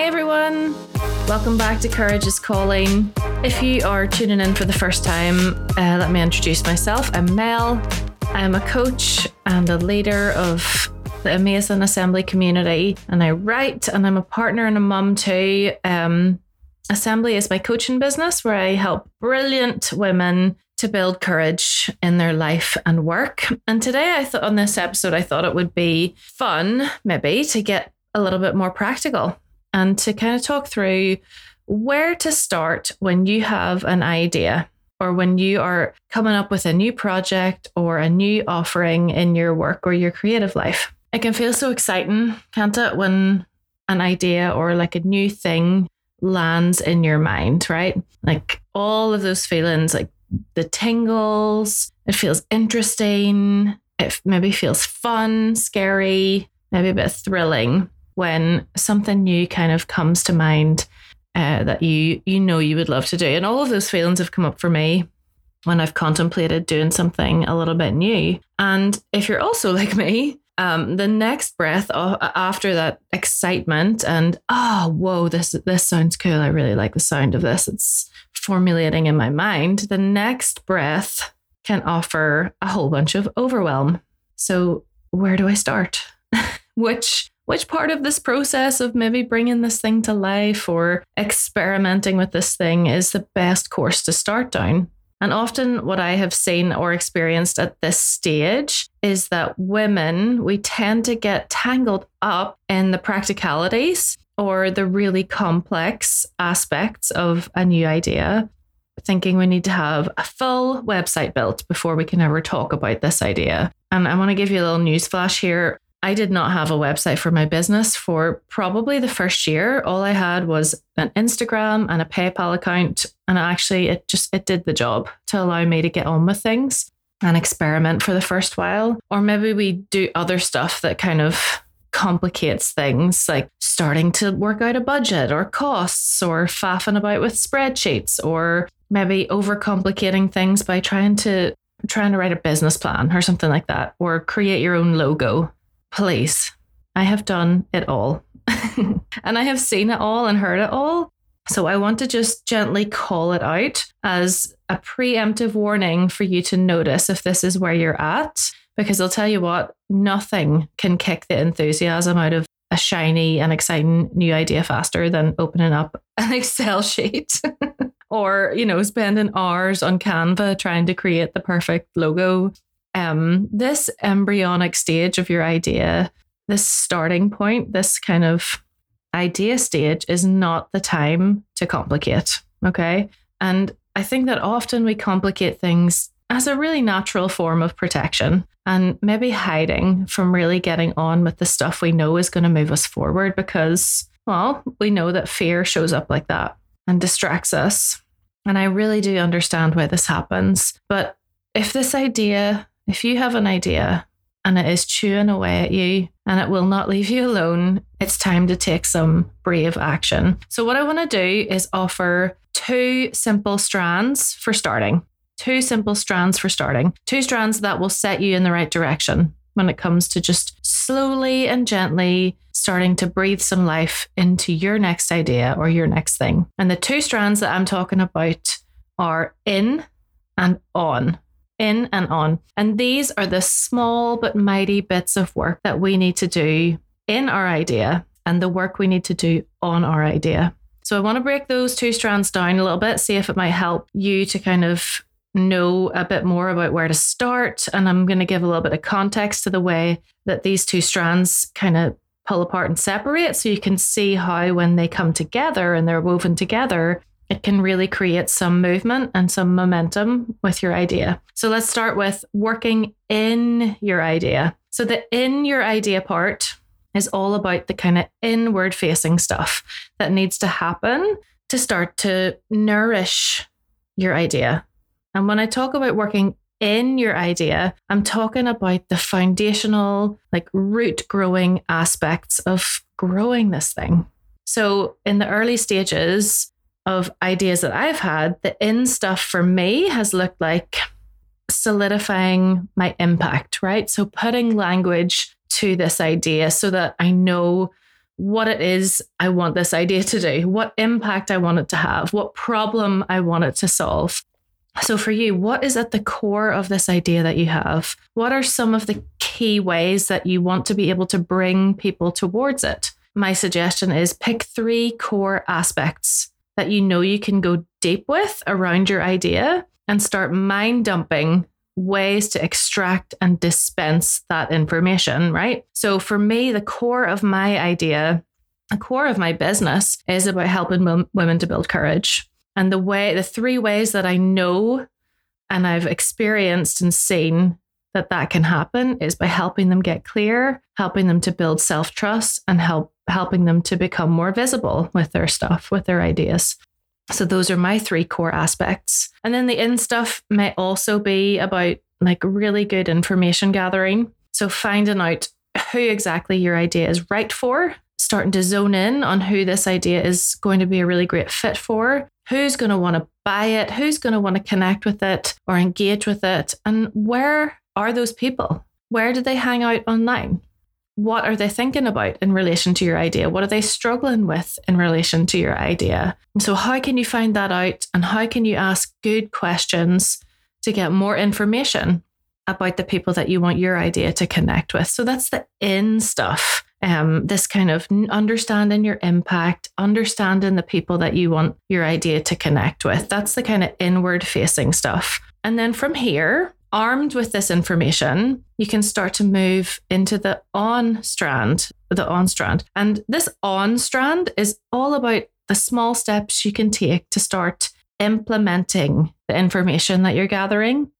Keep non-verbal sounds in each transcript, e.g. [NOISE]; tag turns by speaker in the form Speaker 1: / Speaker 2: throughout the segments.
Speaker 1: Hey everyone, welcome back to Courage is Calling. If you are tuning in for the first time, uh, let me introduce myself. I'm Mel. I'm a coach and a leader of the amazing assembly community, and I write, and I'm a partner and a mum too. Um, assembly is my coaching business where I help brilliant women to build courage in their life and work. And today, I thought on this episode, I thought it would be fun, maybe, to get a little bit more practical and to kind of talk through where to start when you have an idea or when you are coming up with a new project or a new offering in your work or your creative life. It can feel so exciting, can't it, when an idea or like a new thing lands in your mind, right? Like all of those feelings, like the tingles, it feels interesting, it maybe feels fun, scary, maybe a bit thrilling when something new kind of comes to mind uh, that you you know you would love to do. And all of those feelings have come up for me when I've contemplated doing something a little bit new. And if you're also [LAUGHS] like me, um, the next breath after that excitement and oh whoa this this sounds cool. I really like the sound of this. It's formulating in my mind. The next breath can offer a whole bunch of overwhelm. So where do I start? [LAUGHS] Which which part of this process of maybe bringing this thing to life or experimenting with this thing is the best course to start down. And often, what I have seen or experienced at this stage is that women, we tend to get tangled up in the practicalities or the really complex aspects of a new idea, thinking we need to have a full website built before we can ever talk about this idea. And I want to give you a little news flash here. I did not have a website for my business for probably the first year. All I had was an Instagram and a PayPal account. And actually it just it did the job to allow me to get on with things and experiment for the first while. Or maybe we do other stuff that kind of complicates things like starting to work out a budget or costs or faffing about with spreadsheets or maybe overcomplicating things by trying to trying to write a business plan or something like that or create your own logo Please, I have done it all. [LAUGHS] and I have seen it all and heard it all. So I want to just gently call it out as a preemptive warning for you to notice if this is where you're at. Because I'll tell you what, nothing can kick the enthusiasm out of a shiny and exciting new idea faster than opening up an [LAUGHS] Excel sheet [LAUGHS] or, you know, spending hours on Canva trying to create the perfect logo um, this embryonic stage of your idea, this starting point, this kind of idea stage is not the time to complicate. Okay. And I think that often we complicate things as a really natural form of protection and maybe hiding from really getting on with the stuff we know is going to move us forward because, well, we know that fear shows up like that and distracts us. And I really do understand why this happens. But if this idea if you have an idea and it is chewing away at you and it will not leave you alone, it's time to take some brave action. So, what I want to do is offer two simple strands for starting. Two simple strands for starting. Two strands that will set you in the right direction when it comes to just slowly and gently starting to breathe some life into your next idea or your next thing. And the two strands that I'm talking about are in and on in and on. And these are the small but mighty bits of work that we need to do in our idea and the work we need to do on our idea. So I want to break those two strands down a little bit, see if it might help you to kind of know a bit more about where to start. And I'm going to give a little bit of context to the way that these two strands kind of pull apart and separate so you can see how when they come together and they're woven together, it can really create some movement and some momentum with your idea. So let's start with working in your idea. So the in your idea part is all about the kind of inward facing stuff that needs to happen to start to nourish your idea. And when I talk about working in your idea, I'm talking about the foundational, like root growing aspects of growing this thing. So in the early stages, of ideas that I've had, the in stuff for me has looked like solidifying my impact, right? So putting language to this idea so that I know what it is I want this idea to do, what impact I want it to have, what problem I want it to solve. So, for you, what is at the core of this idea that you have? What are some of the key ways that you want to be able to bring people towards it? My suggestion is pick three core aspects that you know you can go deep with around your idea and start mind dumping ways to extract and dispense that information, right? So for me, the core of my idea, the core of my business is about helping women to build courage. And the way, the three ways that I know and I've experienced and seen that that can happen is by helping them get clear, helping them to build self trust, and help helping them to become more visible with their stuff, with their ideas. So those are my three core aspects. And then the in stuff may also be about like really good information gathering. So finding out who exactly your idea is right for, starting to zone in on who this idea is going to be a really great fit for, who's going to want to buy it, who's going to want to connect with it or engage with it, and where are those people? Where do they hang out online? What are they thinking about in relation to your idea? What are they struggling with in relation to your idea? And so, how can you find that out? And how can you ask good questions to get more information about the people that you want your idea to connect with? So, that's the in stuff. Um, this kind of understanding your impact, understanding the people that you want your idea to connect with. That's the kind of inward facing stuff. And then from here, armed with this information, you can start to move into the on strand, the on strand. And this on strand is all about the small steps you can take to start implementing the information that you're gathering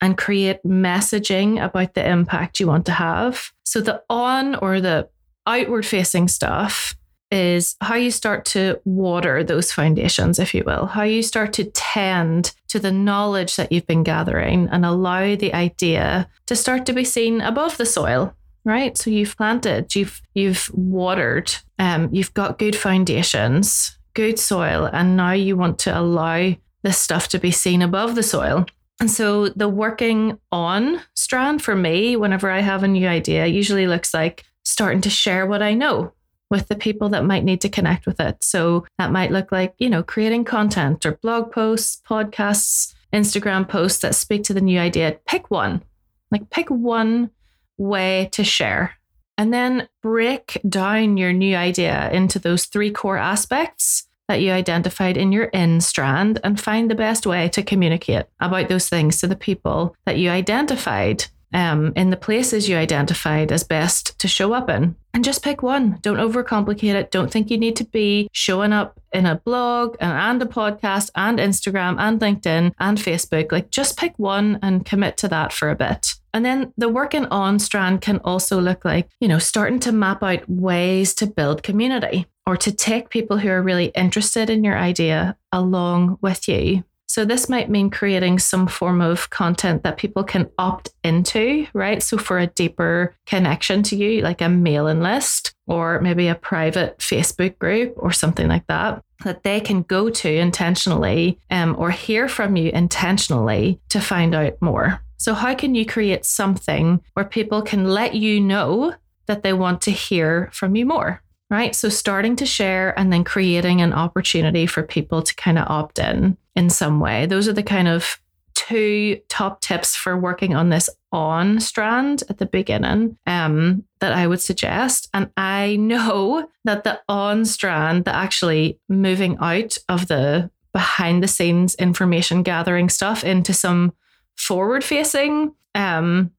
Speaker 1: and create messaging about the impact you want to have. So the on or the outward facing stuff is how you start to water those foundations, if you will, how you start to tend to the knowledge that you've been gathering and allow the idea to start to be seen above the soil. Right. So you've planted, you've you've watered, um, you've got good foundations, good soil, and now you want to allow this stuff to be seen above the soil. And so the working on strand for me, whenever I have a new idea, usually looks like starting to share what I know with the people that might need to connect with it. So that might look like, you know, creating content or blog posts, podcasts, Instagram posts that speak to the new idea. Pick one, like pick one way to share. And then break down your new idea into those three core aspects that you identified in your in strand and find the best way to communicate about those things to the people that you identified um, in the places you identified as best to show up in. And just pick one. Don't overcomplicate it. Don't think you need to be showing up in a blog and, and a podcast and Instagram and LinkedIn and Facebook. Like just pick one and commit to that for a bit. And then the working on strand can also look like, you know, starting to map out ways to build community or to take people who are really interested in your idea along with you. So, this might mean creating some form of content that people can opt into, right? So, for a deeper connection to you, like a mailing list or maybe a private Facebook group or something like that, that they can go to intentionally um, or hear from you intentionally to find out more. So, how can you create something where people can let you know that they want to hear from you more? right? So starting to share and then creating an opportunity for people to kind of opt in in some way. Those are the kind of two top tips for working on this on strand at the beginning um, that I would suggest. And I know that the on strand, the actually moving out of the behind the scenes information gathering stuff into some forward facing um,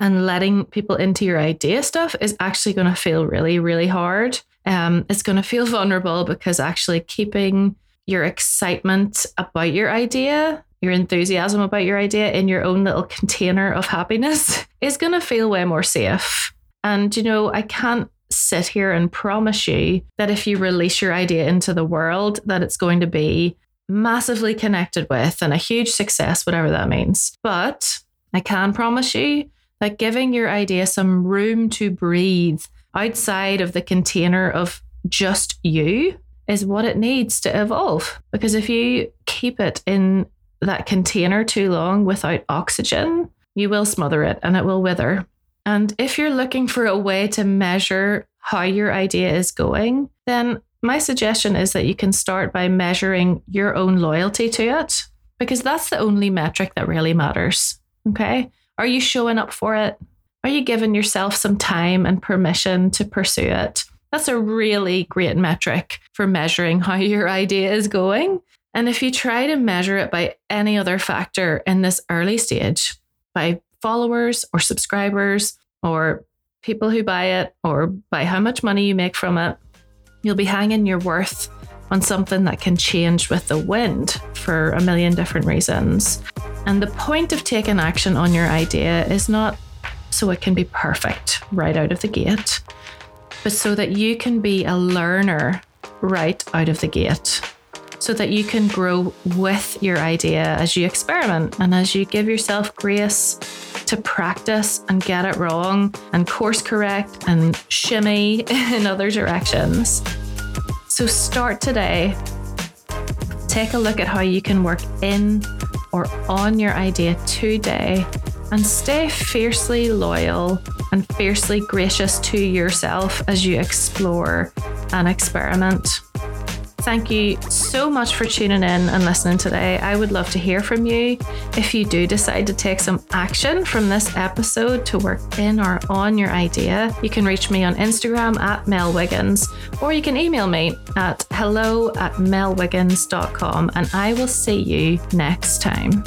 Speaker 1: and letting people into your idea stuff is actually going to feel really, really hard um, it's going to feel vulnerable because actually keeping your excitement about your idea, your enthusiasm about your idea in your own little [LAUGHS] container of happiness is going to feel way more safe. And, you know, I can't sit here and promise you that if you release your idea into the world, that it's going to be massively connected with and a huge success, whatever that means. But I can promise you that giving your idea some room to breathe outside of the container of just you is what it needs to evolve. Because if you keep it in that container too long without oxygen, you will smother it and it will wither. And if you're looking for a way to measure how your idea is going, then my suggestion is that you can start by measuring your own loyalty to it because that's the only metric that really matters. Okay. Are you showing up for it? Are you giving yourself some time and permission to pursue it? That's a really great metric for measuring how your idea is going. And if you try to measure it by any other factor in this early stage, by followers or subscribers or people who buy it or by how much money you make from it, you'll be hanging your worth on something that can change with the wind for a million different reasons. And the point of taking action on your idea is not so it can be perfect right out of the gate, but so that you can be a learner right out of the gate. So that you can grow with your idea as you experiment and as you give yourself grace to practice and get it wrong and course correct and shimmy [LAUGHS] in other directions. So start today. Take a look at how you can work in or on your idea today and stay fiercely loyal and fiercely gracious to yourself as you explore and experiment. Thank you so much for tuning in and listening today. I would love to hear from you. If you do decide to take some action from this episode to work in or on your idea, you can reach me on Instagram at Mel Wiggins or you can email me at hello at melwiggins.com and I will see you next time.